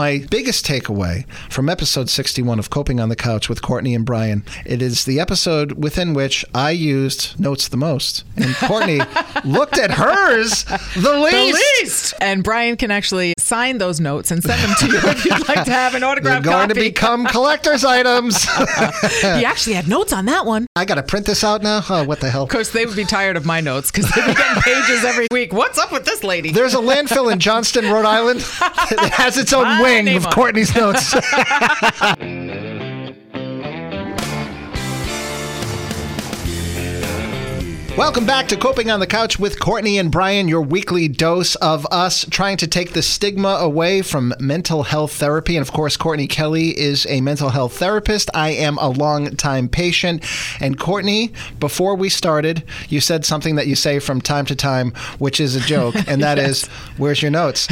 my biggest takeaway from episode 61 of Coping on the Couch with Courtney and Brian. It is the episode within which I used notes the most. And Courtney looked at hers the least. The least. And Brian can actually sign those notes and send them to you if you'd like to have an They're autographed going copy. to become collector's items. he actually had notes on that one. I got to print this out now? Oh, what the hell? Of course, they would be tired of my notes because they'd be getting pages every week. What's up with this lady? There's a landfill in Johnston, Rhode Island. that has its own My wing of. Courtney's notes. Welcome back to Coping on the Couch with Courtney and Brian, your weekly dose of us trying to take the stigma away from mental health therapy. And of course, Courtney Kelly is a mental health therapist. I am a long-time patient. And Courtney, before we started, you said something that you say from time to time, which is a joke, and that is, "Where's your notes?"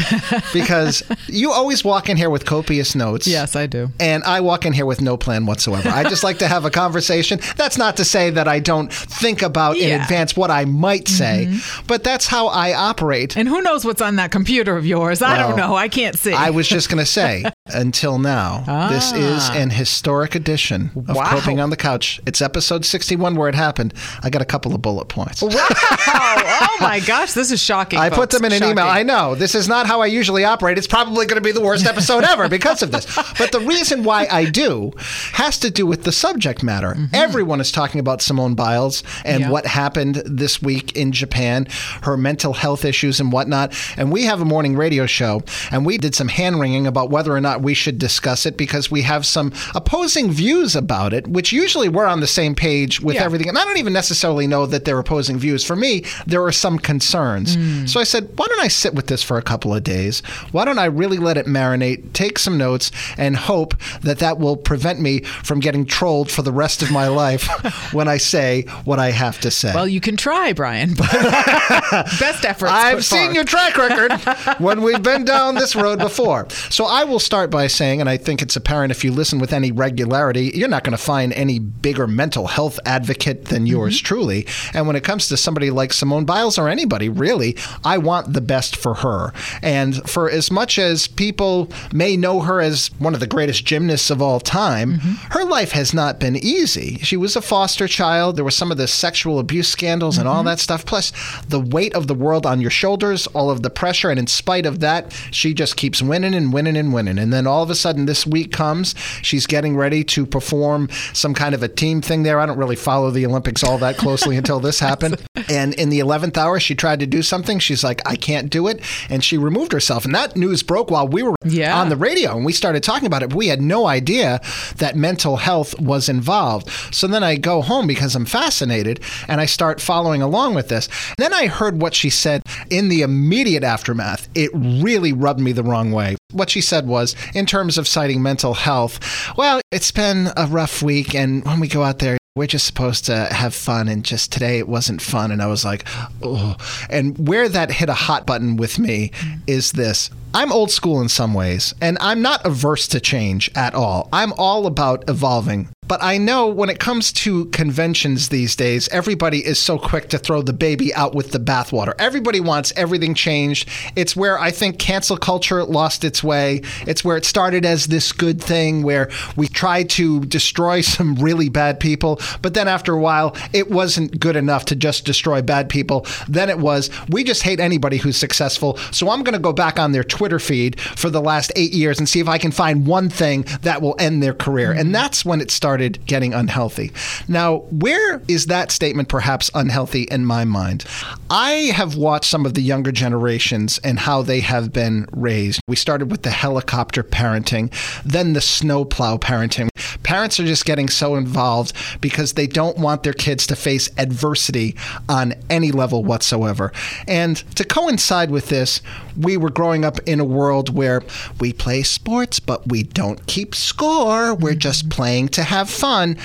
Because you always walk in here with copious notes. yes, I do. And I walk in here with no plan whatsoever. I just like to have a conversation. That's not to say that I don't think about in Yeah. Advance what I might say, mm-hmm. but that's how I operate. And who knows what's on that computer of yours? I don't know. I can't see. I was just going to say, until now, this is Ah. an historic edition of Wow. Coping on the Couch. It's episode 61 where it happened. I got a couple of bullet points. wow. Oh my gosh, this is shocking. I put them in an Shocking. email. I know this is not how I usually operate. It's probably going to be the worst episode ever because of this. But the reason why I do has to do with the subject matter. Everyone is talking about Simone Biles and Yeah. what happened this week in Japan, her mental health issues and whatnot. And we have a morning radio show, and we did some hand wringing about whether or not we should discuss it because we have some opposing views about it, which usually we're on the same page with Yeah. everything. And I don't even necessarily know that they're opposing views. For me, there are some concerns. Mm. So I said, why don't I sit with this for a couple of days? Why don't I really let it marinate, take some notes, and hope that that will prevent me from getting trolled for the rest of my life when I say what I have to say. Well, you can try, Brian, best efforts. I've seen your track record when we've been down this road before. So I will start by saying, and I think it's apparent if you listen with any regularity, you're not going to find any bigger mental health advocate than yours Mm-hmm. truly. And when it comes to somebody like Simone Biles or anybody, really, I want the best for her. And for as much as people may know her as one of the greatest gymnasts of all time, Mm-hmm. her life has not been easy. She was a foster child. There were some of the sexual abuse scandals and Mm-hmm. all that stuff. Plus, the weight of the world on your shoulders, all of the pressure. And in spite of that, she just keeps winning and winning and winning. And then all of a sudden, this week comes, she's getting ready to perform some kind of a team thing there. I don't really follow the Olympics all that closely until this happened. And in the 11th hour, she tried to do something. She's like, I can't do it. And she removed herself. And that news broke while we were Yeah. on the radio and we started talking about it. We had no idea that mental health was involved. So then I go home because I'm fascinated and I start following along with this. Then I heard what she said in the immediate aftermath. It really rubbed me the wrong way. What she said was, in terms of citing mental health, well, it's been a rough week. And when we go out there, we're just supposed to have fun and just today it wasn't fun and i was like oh. And where that hit a hot button with me is this. I'm old school in some ways and i'm not averse to change at all. I'm all about evolving but I know when it comes to conventions these days, everybody is so quick to throw the baby out with the bathwater. Everybody wants everything changed. It's where I think cancel culture lost its way. It's where it started as this good thing where we tried to destroy some really bad people, but then after a while, it wasn't good enough to just destroy bad people. Then it was, we just hate anybody who's successful. So I'm going to go back on their Twitter feed for the last eight years and see if I can find one thing that will end their career. And mm-hmm. that's when it started getting unhealthy. Now, where is that statement perhaps unhealthy in my mind? I have watched some of the younger generations and how they have been raised. We started with the helicopter parenting, then the snowplow parenting. Parents are just getting so involved because they don't want their kids to face adversity on any level whatsoever. And to coincide with this, we were growing up in a world where we play sports, but we don't keep score. We're just playing to have fun.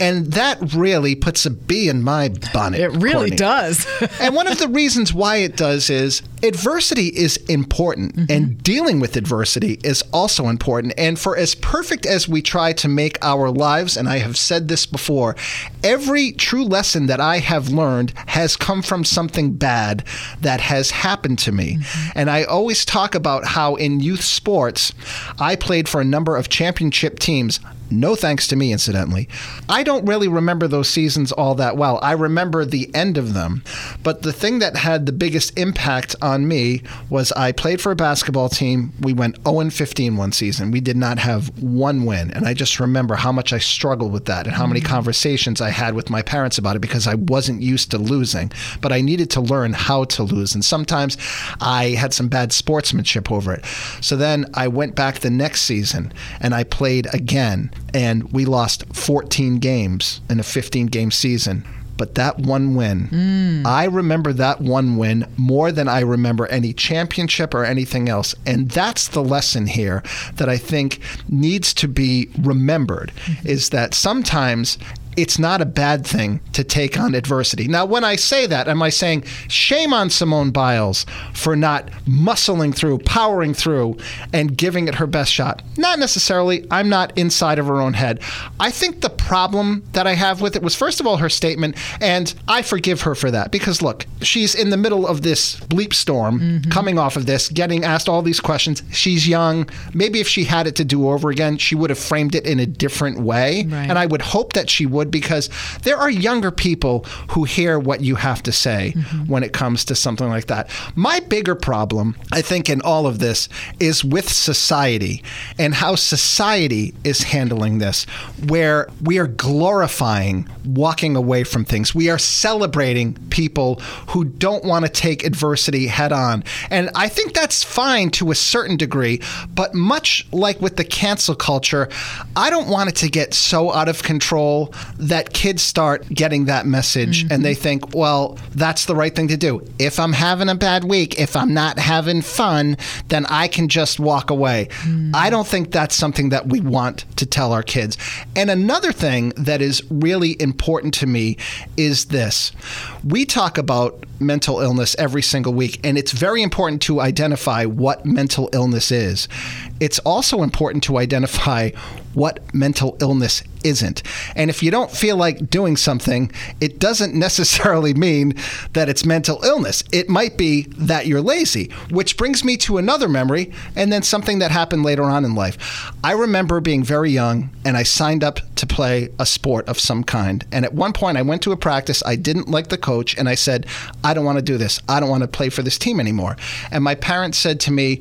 And that really puts a bee in my bonnet. It really Courtney. does. and one of the reasons why it does is adversity is important mm-hmm. and dealing with adversity is also important. And for as perfect as we try to make our lives, and I have said this before, every true lesson that I have learned has come from something bad that has happened to me. Mm-hmm. And I I always talk about how in youth sports, I played for a number of championship teams. No thanks to me, incidentally. I don't really remember those seasons all that well. I remember the end of them. But the thing that had the biggest impact on me was I played for a basketball team. We went 0 15 one season. We did not have one win. And I just remember how much I struggled with that and how many mm. conversations I had with my parents about it because I wasn't used to losing. But I needed to learn how to lose. And sometimes I had some bad sportsmanship over it. So then I went back the next season and I played again and we lost 14 games in a 15 game season. But that one win, mm. I remember that one win more than I remember any championship or anything else. And that's the lesson here that I think needs to be remembered mm-hmm. is that sometimes it's not a bad thing to take on adversity. Now, when I say that, am I saying shame on Simone Biles for not muscling through, powering through, and giving it her best shot? Not necessarily. I'm not inside of her own head. I think the problem that I have with it was, first of all, her statement, and I forgive her for that because look, she's in the middle of this bleep storm, mm-hmm. coming off of this, getting asked all these questions. She's young. Maybe if she had it to do over again, she would have framed it in a different way. Right. And I would hope that she would because there are younger people who hear what you have to say mm-hmm. when it comes to something like that. My bigger problem, I think, in all of this is with society and how society is handling this, where we are glorifying walking away from things. We are celebrating people who don't want to take adversity head on. And I think that's fine to a certain degree, but much like with the cancel culture, I don't want it to get so out of control that kids start getting that message and they think, well, that's the right thing to do. If I'm having a bad week, if I'm not having fun, then I can just walk away. I don't think that's something that we want to tell our kids. And another thing that is really important to me is this we talk about mental illness every single week, and it's very important to identify what mental illness is. It's also important to identify what mental illness isn't. And if you don't feel like doing something, it doesn't necessarily mean that it's mental illness. It might be that you're lazy, which brings me to another memory and then something that happened later on in life. I remember being very young and I signed up to play a sport of some kind. And at one point, I went to a practice. I didn't like the coach and I said, I don't want to do this. I don't want to play for this team anymore. And my parents said to me,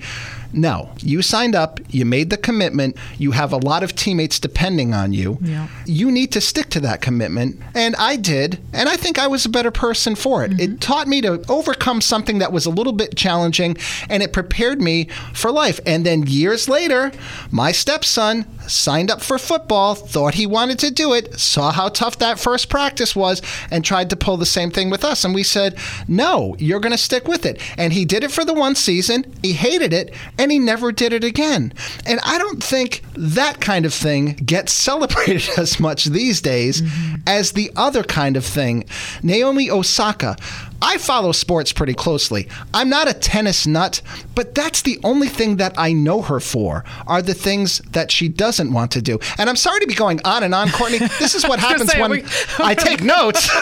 no, you signed up, you made the commitment, you have a lot of teammates depending on you. Yeah. You need to stick to that commitment. And I did, and I think I was a better person for it. It mm-hmm. taught me to overcome something that was a little bit challenging, and it prepared me for life. And then years later, my stepson signed up for football, thought he wanted to do it, saw how tough that first practice was, and tried to pull the same thing with us. And we said, no, you're going to stick with it. And he did it for the one season, he hated it, and he never did it again. And I don't think that kind of thing gets celebrated as much these days mm-hmm. as the other kind of thing. Naomi Osaka. I follow sports pretty closely. I'm not a tennis nut, but that's the only thing that I know her for are the things that she doesn't want to do. And I'm sorry to be going on and on, Courtney. This is what happens say, when we- I take notes.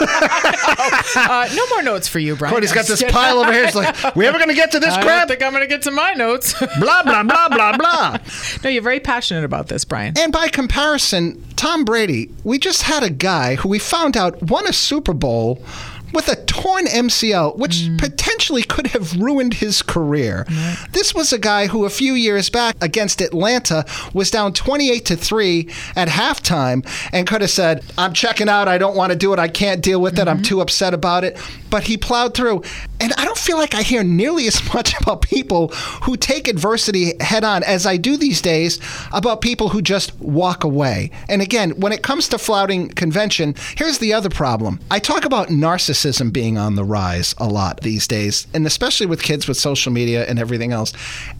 Uh, no more notes for you, Brian. Courtney's got this pile over here. She's like, we ever going to get to this I crap? don't think I'm going to get to my notes. Blah, blah, blah, blah, blah. no, you're very passionate about this, Brian. And by comparison, Tom Brady, we just had a guy who we found out won a Super Bowl with a torn MCL, which mm. potentially could have ruined his career. This was a guy who a few years back against Atlanta was down 28 to 3 at halftime and could have said, "I'm checking out. I don't want to do it. I can't deal with it. I'm mm-hmm. too upset about it." But he plowed through. And I don't feel like I hear nearly as much about people who take adversity head on as I do these days about people who just walk away. And again, when it comes to flouting convention, here's the other problem. I talk about narcissism being on the rise a lot these days, and especially with kids with social media and everything else.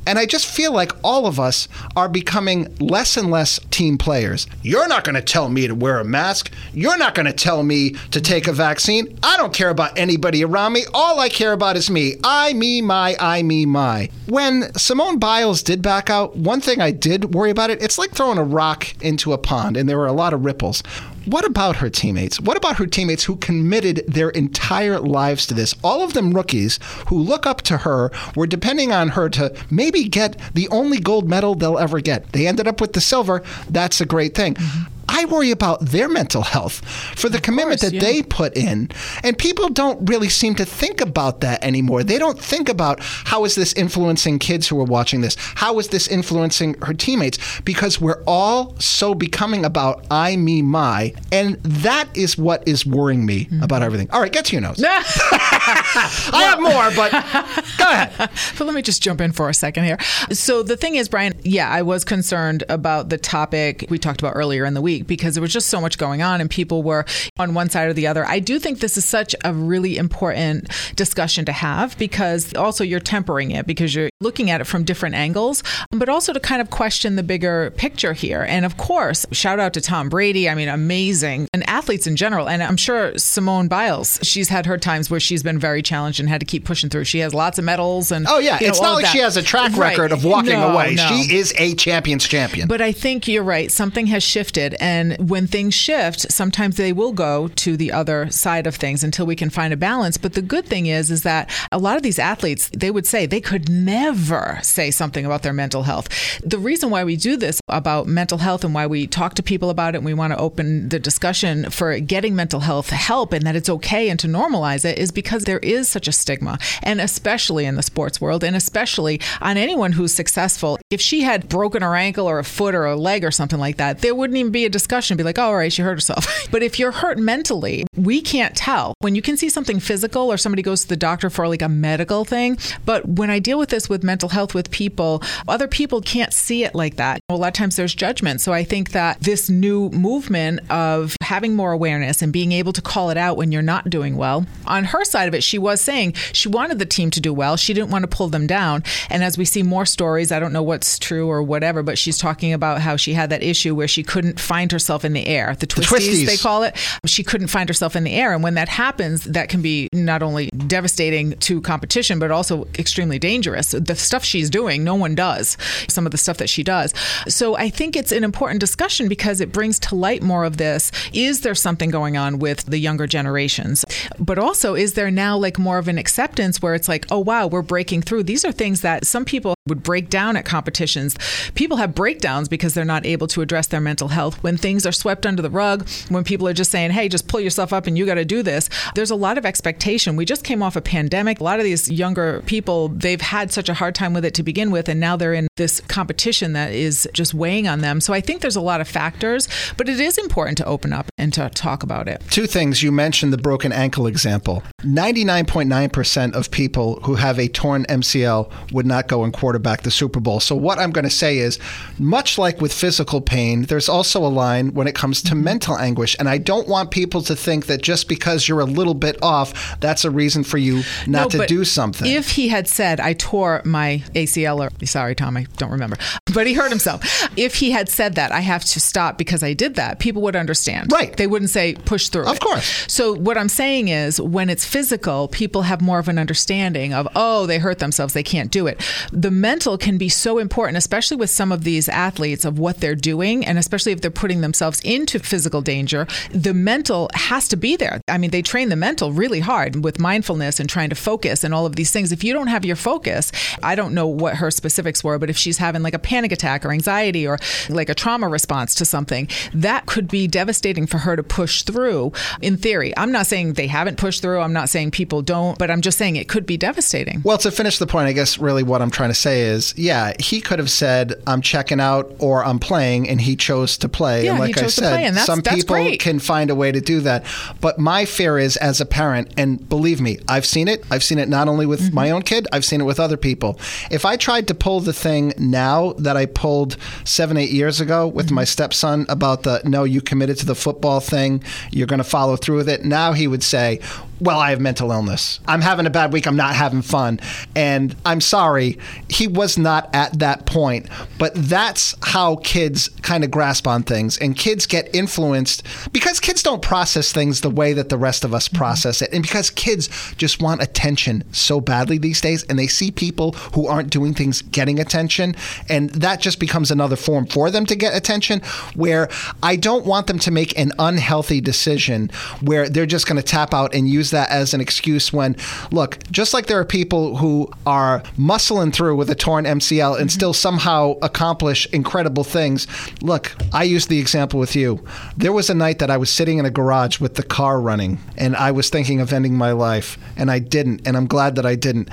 And I just feel like all of us are becoming less and less team players. You're not going to tell me to wear a mask. You're not going to tell me to take a vaccine. I don't care about anybody around me. All I care about is me. I, me, my, I, me, my. When Simone Biles did back out, one thing I did worry about it, it's like throwing a rock into a pond and there were a lot of ripples. What about her teammates? What about her teammates who committed their entire lives to this? All of them rookies who look up to her were depending on her to maybe get the only gold medal they'll ever get. They ended up with the silver. That's a great thing. Mm-hmm. I worry about their mental health for the of commitment course, that yeah. they put in. And people don't really seem to think about that anymore. They don't think about how is this influencing kids who are watching this? How is this influencing her teammates? Because we're all so becoming about I, me, my. And that is what is worrying me mm-hmm. about everything. All right, get to your notes. I have more, but go ahead. But let me just jump in for a second here. So the thing is, Brian, yeah, I was concerned about the topic we talked about earlier in the week week because there was just so much going on and people were on one side or the other. I do think this is such a really important discussion to have because also you're tempering it because you're looking at it from different angles, but also to kind of question the bigger picture here. And of course, shout out to Tom Brady. I mean, amazing. And athletes in general. And I'm sure Simone Biles, she's had her times where she's been very challenged and had to keep pushing through. She has lots of medals and Oh yeah, it's know, not like that. she has a track record right. of walking no, away. No. She is a champion's champion. But I think you're right. Something has shifted and when things shift, sometimes they will go to the other side of things until we can find a balance. But the good thing is, is that a lot of these athletes, they would say they could never say something about their mental health. The reason why we do this about mental health and why we talk to people about it and we want to open the discussion for getting mental health help and that it's okay and to normalize it is because there is such a stigma. And especially in the sports world and especially on anyone who's successful. If she had broken her ankle or a foot or a leg or something like that, there wouldn't even be a discussion and be like, oh, all right, she hurt herself. but if you're hurt mentally, we can't tell. When you can see something physical or somebody goes to the doctor for like a medical thing, but when I deal with this with mental health with people, other people can't see it like that. A lot of times there's judgment. So I think that this new movement of having more awareness and being able to call it out when you're not doing well, on her side of it, she was saying she wanted the team to do well. She didn't want to pull them down. And as we see more stories, I don't know what's true or whatever, but she's talking about how she had that issue where she couldn't find herself in the air, the twisties, the twisties, they call it. She couldn't find herself in the air. And when that happens, that can be not only devastating to competition, but also extremely dangerous. The stuff she's doing, no one does some of the stuff that she does. So I think it's an important discussion because it brings to light more of this. Is there something going on with the younger generations? But also, is there now like more of an acceptance where it's like, oh, wow, we're breaking through? These are things that some people would break down at competitions. People have breakdowns because they're not able to address their mental health. When things are swept under the rug, when people are just saying, hey, just pull yourself up and you got to do this, there's a lot of expectation. We just came off a pandemic. A lot of these younger people, they've had such a hard time with it to begin with, and now they're in this competition that is just weighing on them. So I think there's a lot of factors, but it is important to open up and to talk about it. Two things. You mentioned the broken ankle example. 99.9% of people who have a torn MCL would not go and quarterback the Super Bowl. So what I'm going to say is, much like with physical pain, there's also a line when it comes to mm-hmm. mental anguish. And I don't want people to think that just because you're a little bit off, that's a reason for you not no, to do something. If he had said, I tore my ACL, or sorry, Tom, I don't remember, but he hurt himself. If he had said that, I have to stop because I did that, people would understand. Right. They wouldn't say, push through. Of it. course. So what I'm saying is, when it's physical, people have more of an understanding of, oh, they hurt themselves, they can't do it. The mental can be so important, especially with some of these athletes, of what they're doing, and especially if they're putting themselves into physical danger. The mental has to be there. I mean, they train the mental really hard with mindfulness and trying to focus and all of these things. If you don't have your focus, I don't know what her specifics were, but if she's having like a panic attack or anxiety or like a trauma response to something, that could be devastating for her to push through in theory. I'm not saying they haven't pushed through. I'm not saying people don't, but I'm just saying it could be devastating. Well, to finish the point, I guess really what I'm trying to say is, yeah, he could have said, I'm checking out or I'm playing, and he chose to play. Yeah, and like I said, some people can find a way to do that. But my fear is, as a parent, and believe me, I've seen it. I've seen it not only with mm-hmm. my own kid, I've seen it with other people. If I tried to pull the thing now that I pulled seven, eight years ago with mm-hmm. my stepson about the no, you committed to the football thing, you're going to follow through with it. Now he would say, well, I have mental illness. I'm having a bad week. I'm not having fun. And I'm sorry, he was not at that point. But that's how kids kind of grasp on things. And kids get influenced because kids don't process things the way that the rest of us process it. And because kids just want attention so badly these days. And they see people who aren't doing things getting attention. And that just becomes another form for them to get attention. Where I don't want them to make an unhealthy decision where they're just going to tap out and use that as an excuse when, look, just like there are people who are muscling through with a torn MCL and still somehow accomplish incredible things. Look, I used the example with you. There was a night that I was sitting in a garage with the car running and I was thinking of ending my life and I didn't. And I'm glad that I didn't.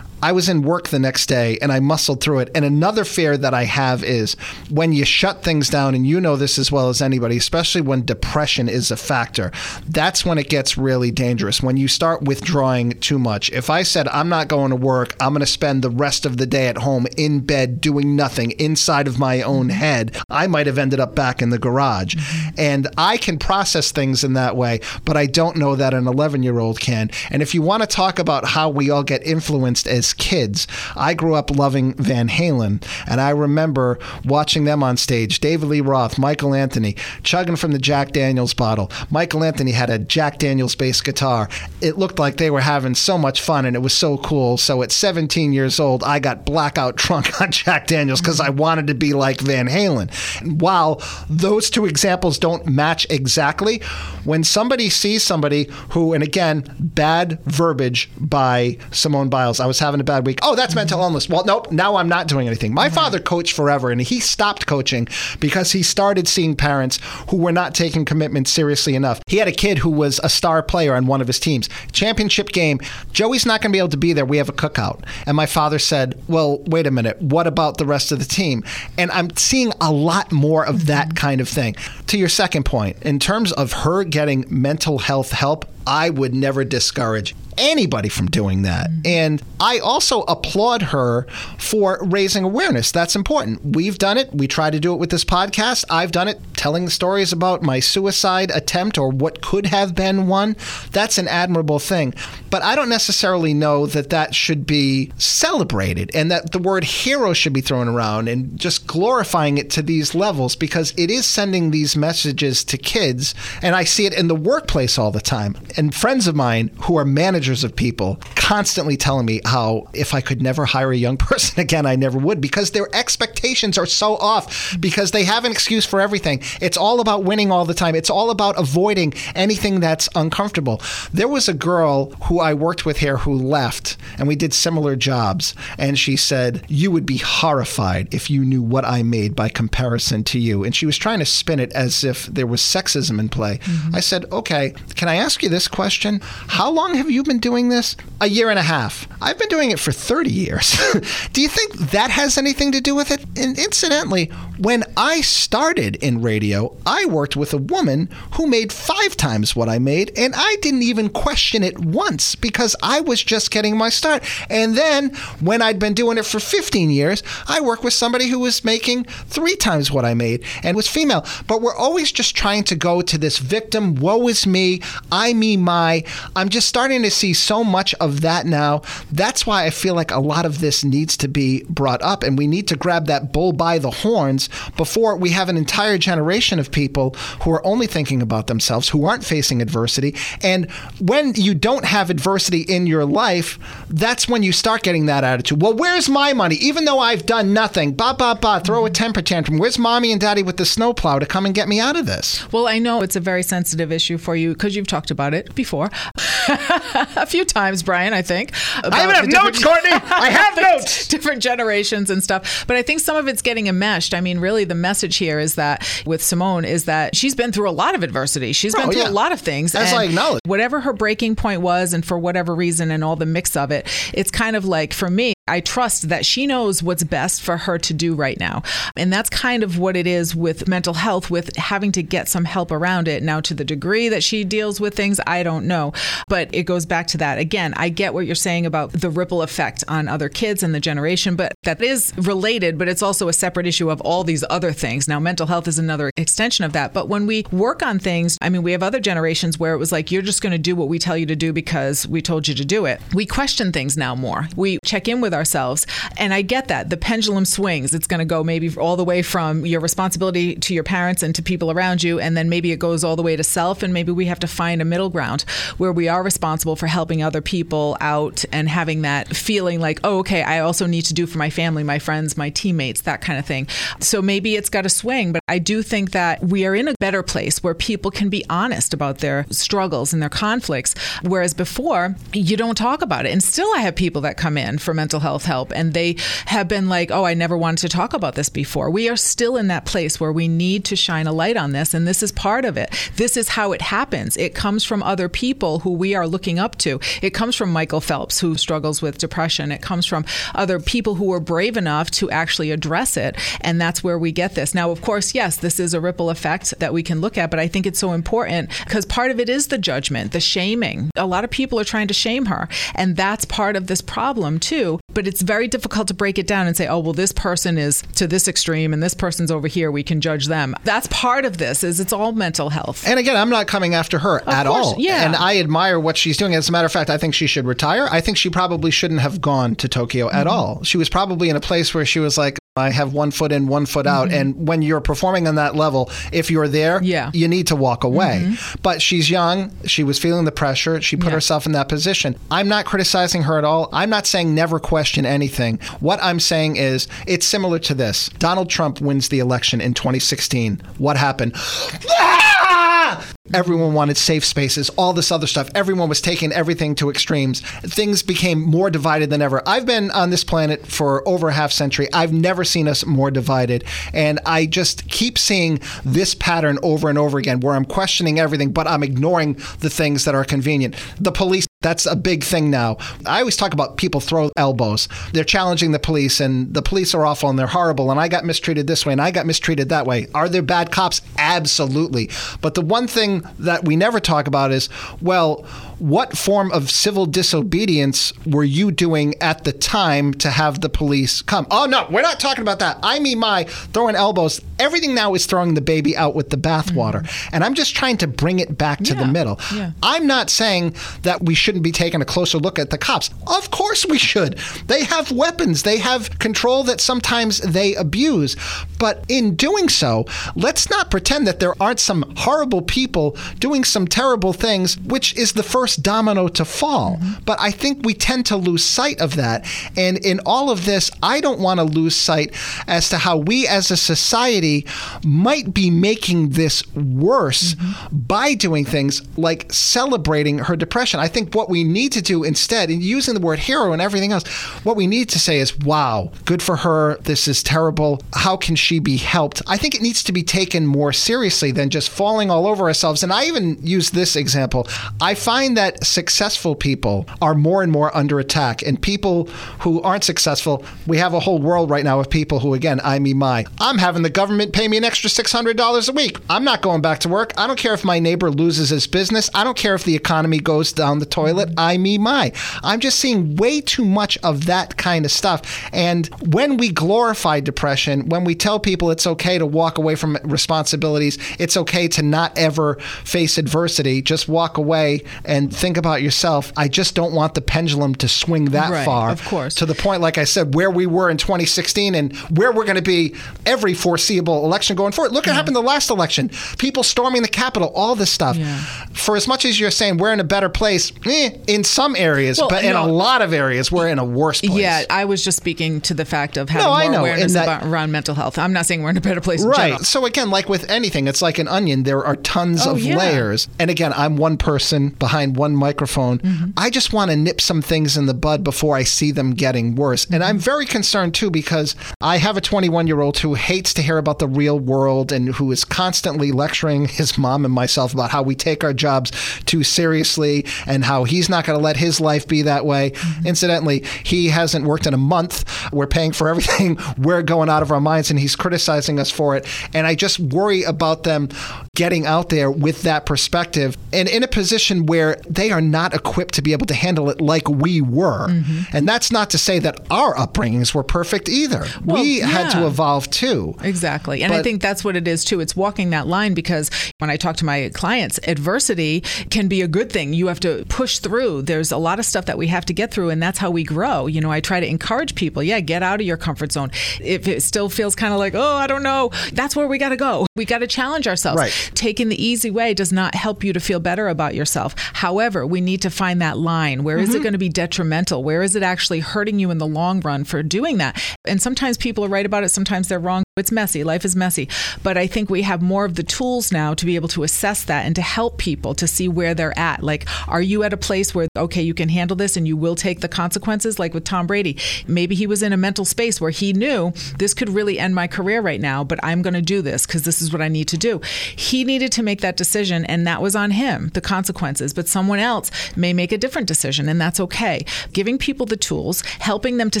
I was in work the next day and I muscled through it. And another fear that I have is when you shut things down, and you know this as well as anybody, especially when depression is a factor, that's when it gets really dangerous. When you start withdrawing too much. If I said, I'm not going to work, I'm going to spend the rest of the day at home in bed doing nothing inside of my own mm-hmm. head, I might have ended up back in the garage. Mm-hmm. And I can process things in that way, but I don't know that an 11 year old can. And if you want to talk about how we all get influenced as kids, I grew up loving Van Halen, and I remember watching them on stage. David Lee Roth, Michael Anthony, chugging from the Jack Daniels bottle. Michael Anthony had a Jack Daniels bass guitar. It looked like they were having so much fun, and it was so cool. So at 17 years old, I got blackout drunk on Jack Daniels because I wanted to be like Van Halen. And while those two examples don't match exactly, when somebody sees somebody who, and again, bad verbiage by Simone Biles, I was having a bad week. Oh, that's mental illness. Well, nope, now I'm not doing anything. My father coached forever and he stopped coaching because he started seeing parents who were not taking commitment seriously enough. He had a kid who was a star player on one of his teams. Championship game, Joey's not going to be able to be there. We have a cookout. And my father said, Well, wait a minute. What about the rest of the team? And I'm seeing a lot more of mm-hmm. that kind of thing. To your second point, in terms of her getting mental health help, I would never discourage anybody from doing that. Mm-hmm. And I also applaud her for raising awareness. That's important. We've done it. We try to do it with this podcast. I've done it telling the stories about my suicide attempt or what could have been one. That's an admirable thing. But I don't necessarily know that that should be celebrated and that the word hero should be thrown around and just glorifying it to these levels because it is sending these messages to kids. And I see it in the workplace all the time. And friends of mine who are managers of people constantly telling me how if I could never hire a young person again, I never would because their expectations are so off because they have an excuse for everything. It's all about winning all the time. It's all about avoiding anything that's uncomfortable. There was a girl who I worked with here who left and we did similar jobs. And she said, You would be horrified if you knew what I made by comparison to you. And she was trying to spin it as if there was sexism in play. Mm-hmm. I said, Okay, can I ask you this question? How long have you been doing this? A year and a half. I've been doing it for 30 years. Do you think that has anything to do with it? And incidentally, when I started in radio, I worked with a woman who made five times what I made, and I didn't even question it once because I was just getting my start. And then when I'd been doing it for 15 years, I worked with somebody who was making three times what I made and was female. But we're always just trying to go to this victim, woe is me, I, me, my. I'm just starting to see so much of that now. That's why I feel like a lot of this needs to be brought up, and we need to grab that bull by the horns before we have an entire generation of people who are only thinking about themselves, who aren't facing adversity. And when you don't have adversity in your life, that's when you start getting that attitude. Well, where's my money? Even though I've done nothing, ba ba ba, throw a temper tantrum. Where's mommy and daddy with the snowplow to come and get me out of this? Well, I know it's a very sensitive issue for you because you've talked about it before. a few times, Brian, I think. I even have notes, Courtney. I have notes. Different generations and stuff. But I think some of it's getting enmeshed. I mean, really, the message here is that with Simone is that she's been through a lot of adversity. She's been Oh, through yeah. a lot of things. As I acknowledge. Whatever her breaking point was, and for whatever reason, and all the mix of it, it's kind of like, for me, I trust that she knows what's best for her to do right now. And that's kind of what it is with mental health, with having to get some help around it. Now, to the degree that she deals with things, I don't know. But it goes back to that. Again, I get what you're saying about the ripple effect on other kids and the generation, but that is related, but it's also a separate issue of all these other things. Now, mental health is another extension of that. But when we work on things, I mean, we have other generations where it was like, you're just going to do what we tell you to do because we told you to do it. We question things now more. We check in with ourselves. And I get that. The pendulum swings. It's going to go maybe all the way from your responsibility to your parents and to people around you. And then maybe it goes all the way to self. And maybe we have to find a middle ground where we are responsible for helping other people out and having that feeling like, oh, okay, I also need to do for my family, my friends, my teammates, that kind of thing. So maybe it's got to swing. But I do think that we are in a better place where people can be honest about their struggles and their conflicts. Whereas before, you don't talk about it. And still, I have people that come in for mental health help and they have been like, oh, I never wanted to talk about this before. We are still in that place where we need to shine a light on this. And this is part of it. This is how it happens. It comes from other people who we are looking up to. It comes from Michael Phelps, who struggles with depression. It comes from other people who were brave enough to actually address it. And that's where we get this. Now, of course, yes, this is a ripple effect that we can look at, but I think it's so important because part of it is the judgment, the shaming. A lot of people are trying to shame her. And that's part of this problem, too. But it's very difficult to break it down and say, oh, well, this person is to this extreme and this person's over here. We can judge them. That's part of this is it's all mental health. And again, I'm not coming after her Of at course, all. yeah. And I admire what she's doing. As a matter of fact, I think she should retire. I think she probably shouldn't have gone to Tokyo Mm-hmm. at all. She was probably in a place where she was like, I have one foot in, one foot out. And when you're performing on that level, if you're there, Mm-hmm. Yeah. Mm-hmm. you need to walk away. But she's young. She was feeling the pressure. She put Yeah. herself in that position. I'm not criticizing her at all. I'm not saying never question anything. What I'm saying is it's similar to this. Donald Trump wins the election in 2016. What happened? Everyone wanted safe spaces, all this other stuff. Everyone was taking everything to extremes. Things became more divided than ever. I've been on this planet for over a half century. I've never seen us more divided. And I just keep seeing this pattern over and over again where I'm questioning everything, but I'm ignoring the things that are convenient. The police that's a big thing now. I always talk about people throw elbows. They're challenging the police, and the police are awful and they're horrible. And I got mistreated this way, and I got mistreated that way. Are there bad cops? Absolutely. But the one thing that we never talk about is well, what form of civil disobedience were you doing at the time to have the police come? Oh, no, we're not talking about that. I mean, my throwing elbows. Everything now is throwing the baby out with the bathwater. Mm-hmm. And I'm just trying to bring it back to the middle. Yeah. I'm not saying that we shouldn't be taking a closer look at the cops. Of course we should. They have weapons, they have control that sometimes they abuse. But in doing so, let's not pretend that there aren't some horrible people doing some terrible things, which is the first domino to fall. Mm-hmm. But I think we tend to lose sight of that. And in all of this, I don't want to lose sight as to how we as a society might be making this worse mm-hmm. by doing things like celebrating her depression. I think what we need to do instead, and using the word hero and everything else, what we need to say is, wow, good for her. This is terrible. How can she be helped? I think it needs to be taken more seriously than just falling all over ourselves. And I even use this example. I find that successful people are more and more under attack, and people who aren't successful, we have a whole world right now of people who, again, I me my. I'm having the government pay me an extra $600 a week. I'm not going back to work. I don't care if my neighbor loses his business. I don't care if the economy goes down the toilet. I me my. I'm just seeing way too much of that kind of stuff. And when we glorify depression, when we tell people it's okay to walk away from responsibilities, it's okay to not ever face adversity, just walk away and think about yourself. I just don't want the pendulum to swing that Right, far. of course. To the point, like I said, where we were in 2016 and where we're going to be every foreseeable election going forward. Look what happened the last election. People storming the Capitol, all this stuff. Yeah. For as much as you're saying we're in a better place, eh, in some areas, Well, but in a lot of areas, we're in a worse place. Yeah, I was just speaking to the fact of having No, I more know, awareness that- about, around mental health. I'm not saying we're in a better place. Right. So again, like with anything, it's like an onion. There are tons Oh, of yeah. layers. And again, I'm one person behind one microphone. Mm-hmm. I just want to nip some things in the bud before I see them getting worse. And Mm-hmm. I'm very concerned too because I have a 21 year old who hates to hear about the real world and who is constantly lecturing his mom and myself about how we take our jobs too seriously and how he's not going to let his life be that way. Mm-hmm. Incidentally, he hasn't worked in a month. We're paying for everything. We're going out of our minds and he's criticizing us for it. And I just worry about them getting out there with that perspective and in a position where they are not equipped to be able to handle it like we were. Mm-hmm. And that's not to say that our upbringings were perfect either. we had to evolve too. Exactly. And I think that's what it is too. It's walking that line because when I talk to my clients, adversity can be a good thing. You have to push through. There's a lot of stuff that we have to get through, and that's how we grow. You know, I try to encourage people, yeah, get out of your comfort zone. If it still feels kind of like, oh, I don't know, that's where we got to go. We got to challenge ourselves. Right. Taking the easy way does not help you to feel better about yourself. However, we need to find that line. Where is it mm-hmm. going to be detrimental? Where is it actually hurting you in the long run for doing that? And sometimes people are right about it, sometimes they're wrong. It's messy. Life is messy. But I think we have more of the tools now to be able to assess that and to help people to see where they're at. Like, are you at a place where, okay, you can handle this and you will take the consequences? Like with Tom Brady, maybe he was in a mental space where he knew this could really end my career right now, but I'm going to do this because this is what I need to do. He needed to make that decision, and that was on him, the consequences. But someone else may make a different decision, and that's okay. Giving people the tools, helping them to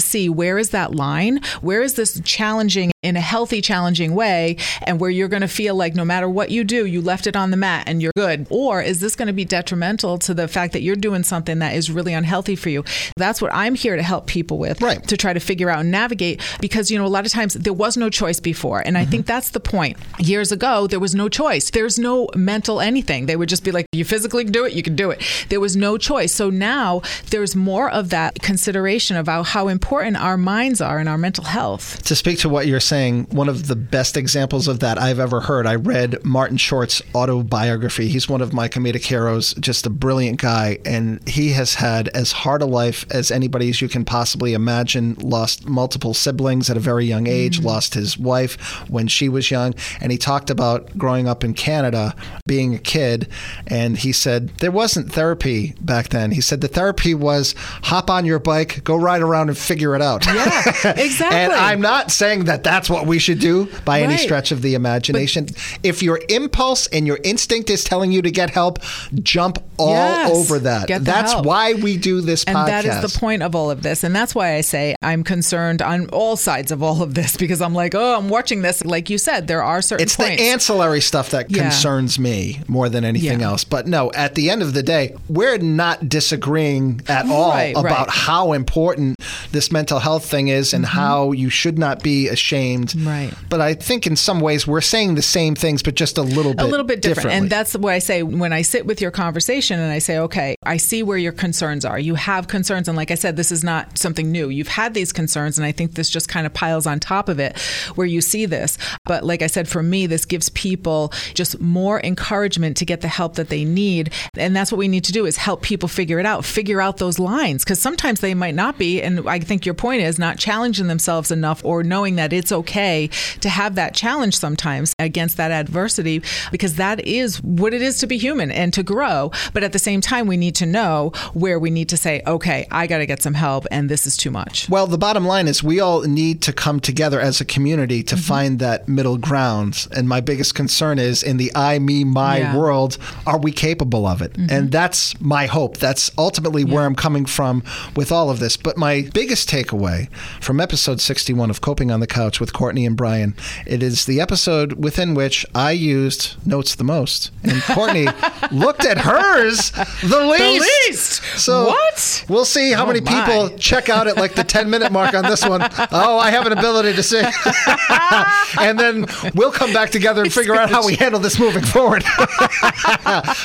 see where is that line, where is this challenging in a healthy, challenging way, and where you're going to feel like no matter what you do, you left it on the mat and you're good? Or is this going to be detrimental to the fact that you're doing something that is really unhealthy for you? That's what I'm here to help people with, Right. to try to figure out and navigate because, you know, a lot of times there was no choice before. And I mm-hmm. think that's the point. Years ago, there was no choice. There's no mental anything. They would just be like, you physically can do it, you can do it. There was no choice. So now there's more of that consideration about how important our minds are and our mental health. To speak to what you're saying, one of the best examples of that I've ever heard, I read Martin Short's autobiography. He's one of my comedic heroes, just a brilliant guy, and he has had as hard a life as anybody as you can possibly imagine. Lost multiple siblings at a very young age, mm. lost his wife when she was young, and he talked about growing up in Canada, being a kid, and he said there wasn't therapy back then. He said the therapy was hop on your bike, go ride around and figure it out. Yeah, exactly. and I'm not saying that that's what we should do by any stretch of the imagination. if your impulse and your instinct is telling you to get help, jump all Yes. over that. That's help. why we do this And podcast. that is the point of all of this. And that's why I say I'm concerned on all sides of all of this because I'm like, oh, I'm watching this. Like you said, there are certain It's points. the ancillary stuff that Yeah. concerns me more than anything Yeah. else. But no, at the end of the day, we're not disagreeing at all Right, about right. how important this mental health thing is and how you should not be ashamed. Mm-hmm. Right. But I think in some ways we're saying the same things, but just a little bit a little bit different. And that's what I say when I sit with your conversation and I say, okay, I see where your concerns are. You have concerns. And like I said, this is not something new. You've had these concerns. And I think this just kind of piles on top of it where you see this. But like I said, for me, this gives people just more encouragement to get the help that they need. And that's what we need to do is help people figure it out, figure out those lines. Because sometimes they might not be. And I think your point is not challenging themselves enough or knowing that it's okay to have that challenge sometimes against that adversity because that is what it is to be human and to grow. But at the same time, we need to know where we need to say, okay, I got to get some help and this is too much. Well, the bottom line is we all need to come together as a community to Mm-hmm. find that middle ground. And my biggest concern is in the I, me, my Yeah. Mm-hmm. world, are we capable of it? And that's my hope. That's ultimately where I'm coming from with all of this. But my biggest takeaway from episode 61 of Coping on the Couch with Courtney and Brian, it is the episode within which I used notes the most. And Courtney looked at hers the least. least? So What? We'll see how Oh, many my. people check out at like the 10 minute mark on this one. Oh, I have an ability to sing. and then we'll come back together and figure out how we handle this moving forward.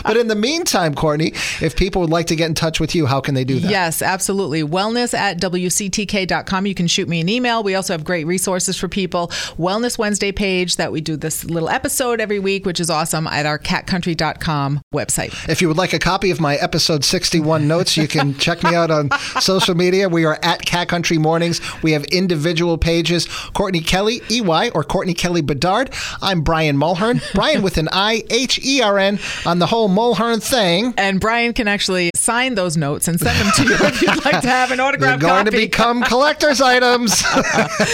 but in the meantime, Courtney, if people would like to get in touch with you, how can they do that? Yes, absolutely. Wellness at WCTK.com. You can shoot me an email. We also have great resources for people. Wellness Wednesday page that we do this little episode every week, which is awesome, at our catcountry.com website. If you would like a copy of my episode 61 notes, you can check me out on social media. We are at Cat Country Mornings. We have individual pages. Courtney Kelly, EY, or Courtney Kelly Bedard. I'm Brian Mulhern. Brian with an I H E R N on the whole Mulhern thing. And Brian can actually sign those notes and send them to you if you'd like to have an They're autograph going to become collector's items.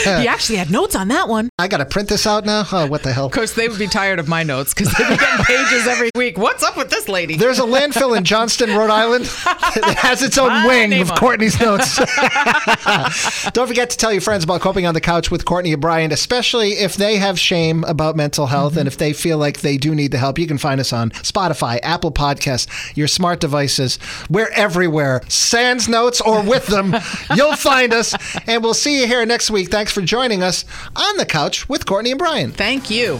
he actually had notes on that one. I got to print this out now. Oh, what the hell? Of course, they would be tired of my notes because they'd be getting pages every week. What's up with this lady? There's a landfill in Johnston, Rhode Island. It has its own My wing of on it. Courtney's notes. Don't forget to tell your friends about coping on the couch with Courtney and Brian, especially if they have shame about mental health Mm-hmm. and if they feel like they do need the help. You can find us on Spotify, Apple Podcasts, your smart devices. We're everywhere. Sans notes or with them, you'll find us. And we'll see you here next week. Thanks for joining us on the couch with Courtney and Brian. Thank you.